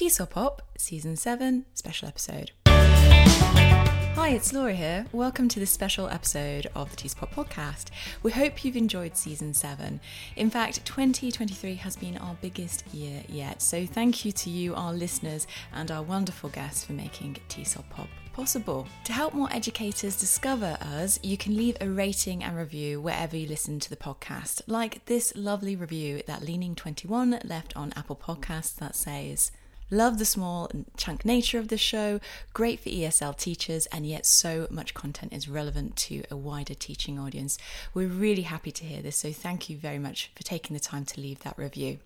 TESOL Pop, Season 7, Special Episode. Hi, it's Laura here. Welcome to this special episode of the TESOL Pop podcast. We hope you've enjoyed season seven. In fact, 2023 has been our biggest year yet. So thank you to you, our listeners, and our wonderful guests for making TESOL Pop possible. To help more educators discover us, you can leave a rating and review wherever you listen to the podcast, like this lovely review that Leaning21 left on Apple Podcasts that says, Love the small chunk nature of the show, great for ESL teachers, and yet so much content is relevant to a wider teaching audience. We're really happy to hear this, so thank you very much for taking the time to leave that review.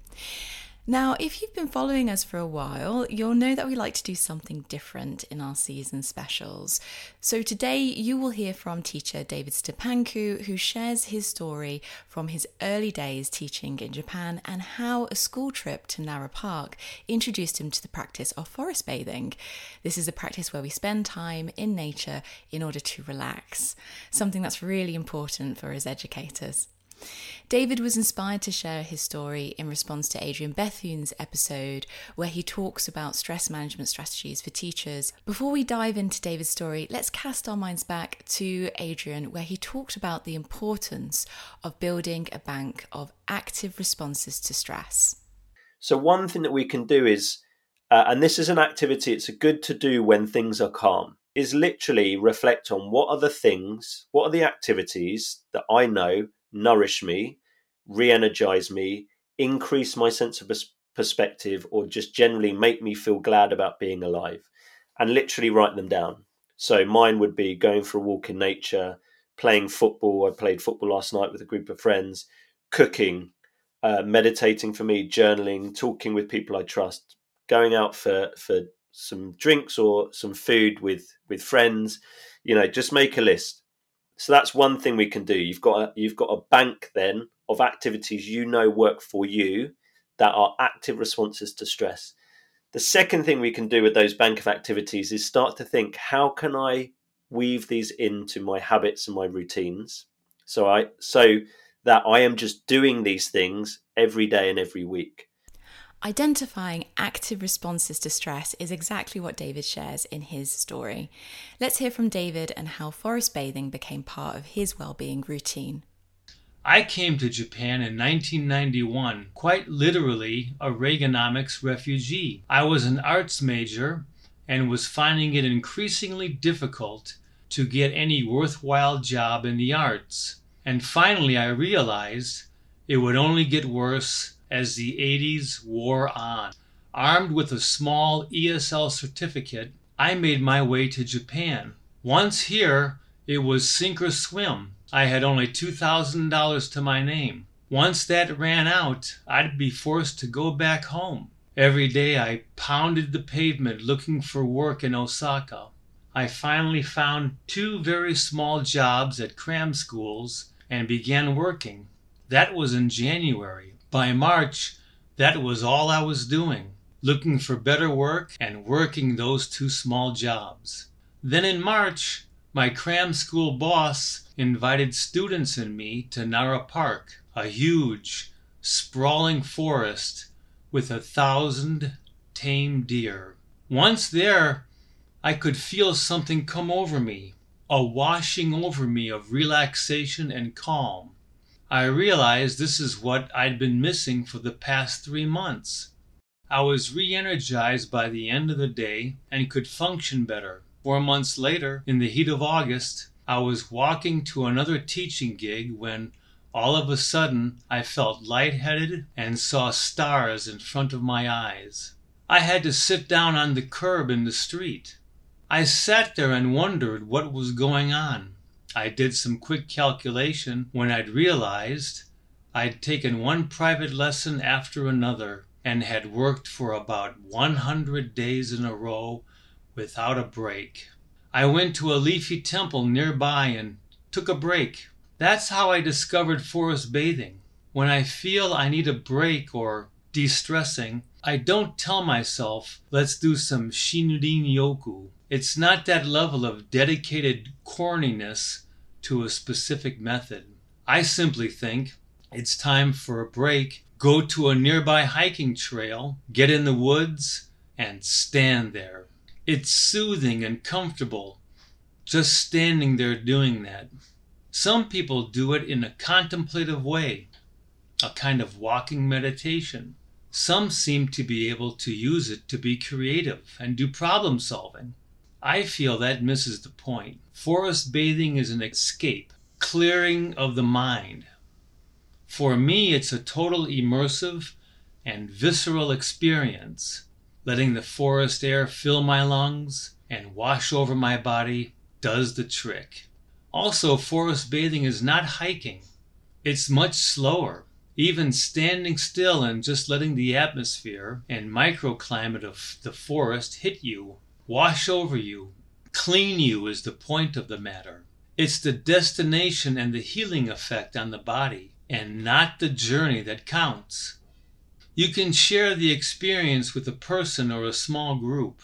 Now, if you've been following us for a while, you'll know that we like to do something different in our season specials. So today you will hear from teacher David Stepanczuk, who shares his story from his early days teaching in Japan and how a school trip to Nara Park introduced him to the practice of forest bathing. This is a practice where we spend time in nature in order to relax, something that's really important for us educators. David was inspired to share his story in response to Adrian Bethune's episode, where he talks about stress management strategies for teachers. Before we dive into David's story, let's cast our minds back to Adrian, where he talked about the importance of building a bank of active responses to stress. So, one thing that we can do is, uh, and this is an activity it's good to do when things are calm, is literally reflect on what are the things, what are the activities that I know nourish me, re energize me, increase my sense of perspective, or just generally make me feel glad about being alive, and literally write them down. So mine would be going for a walk in nature, playing football. I played football last night with a group of friends, cooking, uh, meditating for me, journaling, talking with people I trust, going out for for some drinks or some food with with friends. You know, just make a list so that's one thing we can do. You've got a, you've got a bank then of activities you know work for you that are active responses to stress. The second thing we can do with those bank of activities is start to think how can I weave these into my habits and my routines so I so that I am just doing these things every day and every week. Identifying active responses to stress is exactly what David shares in his story. Let's hear from David and how forest bathing became part of his well-being routine. I came to Japan in 1991, quite literally a Reaganomics refugee. I was an arts major and was finding it increasingly difficult to get any worthwhile job in the arts. And finally, I realized it would only get worse as the 80s wore on. Armed with a small ESL certificate, I made my way to Japan. Once here, it was sink or swim. I had only $2,000 to my name. Once that ran out, I'd be forced to go back home. Every day I pounded the pavement looking for work in Osaka. I finally found two very small jobs at cram schools and began working. That was in January. By March, that was all I was doing looking for better work and working those two small jobs. Then in March, my cram school boss invited students and me to Nara Park, a huge, sprawling forest with a thousand tame deer. Once there, I could feel something come over me, a washing over me of relaxation and calm. I realized this is what I'd been missing for the past three months. I was re energized by the end of the day and could function better. Four months later, in the heat of August, I was walking to another teaching gig when all of a sudden I felt lightheaded and saw stars in front of my eyes. I had to sit down on the curb in the street. I sat there and wondered what was going on. I did some quick calculation when I'd realized I'd taken one private lesson after another and had worked for about 100 days in a row without a break. I went to a leafy temple nearby and took a break. That's how I discovered forest bathing. When I feel I need a break or de stressing, I don't tell myself, let's do some shinrin yoku. It's not that level of dedicated corniness to a specific method. I simply think it's time for a break, go to a nearby hiking trail, get in the woods, and stand there. It's soothing and comfortable just standing there doing that. Some people do it in a contemplative way, a kind of walking meditation. Some seem to be able to use it to be creative and do problem solving. I feel that misses the point. Forest bathing is an escape, clearing of the mind. For me, it's a total immersive and visceral experience, letting the forest air fill my lungs and wash over my body does the trick. Also, forest bathing is not hiking, it's much slower. Even standing still and just letting the atmosphere and microclimate of the forest hit you, wash over you, clean you is the point of the matter. It's the destination and the healing effect on the body, and not the journey that counts. You can share the experience with a person or a small group.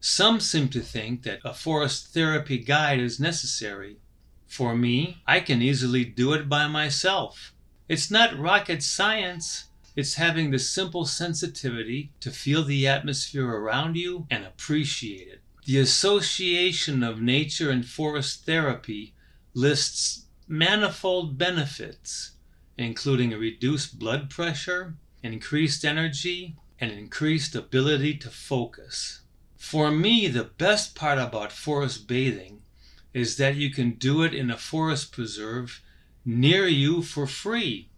Some seem to think that a forest therapy guide is necessary. For me, I can easily do it by myself. It's not rocket science. It's having the simple sensitivity to feel the atmosphere around you and appreciate it. The Association of Nature and Forest Therapy lists manifold benefits, including a reduced blood pressure, increased energy, and increased ability to focus. For me, the best part about forest bathing is that you can do it in a forest preserve near you for free.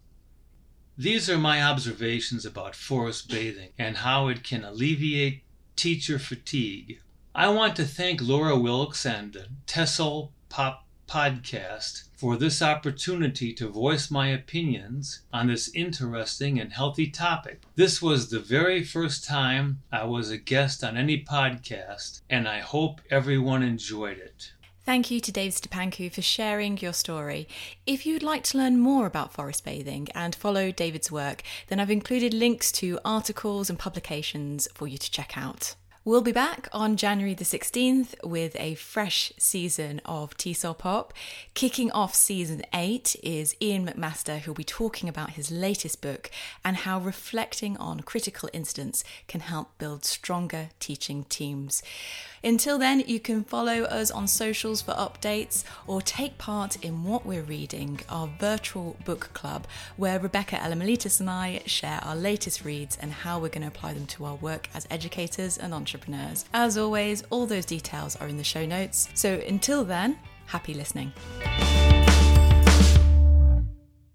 These are my observations about forest bathing and how it can alleviate teacher fatigue. I want to thank Laura Wilkes and TESOL Pop podcast for this opportunity to voice my opinions on this interesting and healthy topic. This was the very first time I was a guest on any podcast, and I hope everyone enjoyed it. Thank you to Dave Stepanczuk for sharing your story. If you'd like to learn more about forest bathing and follow David's work, then I've included links to articles and publications for you to check out. We'll be back on January the 16th with a fresh season of TESOL Pop. Kicking off season 8 is Ian McMaster, who'll be talking about his latest book and how reflecting on critical incidents can help build stronger teaching teams. Until then, you can follow us on socials for updates or take part in what we're reading, our virtual book club, where Rebecca Elamalitis and I share our latest reads and how we're going to apply them to our work as educators and entrepreneurs. As always, all those details are in the show notes. So until then, happy listening.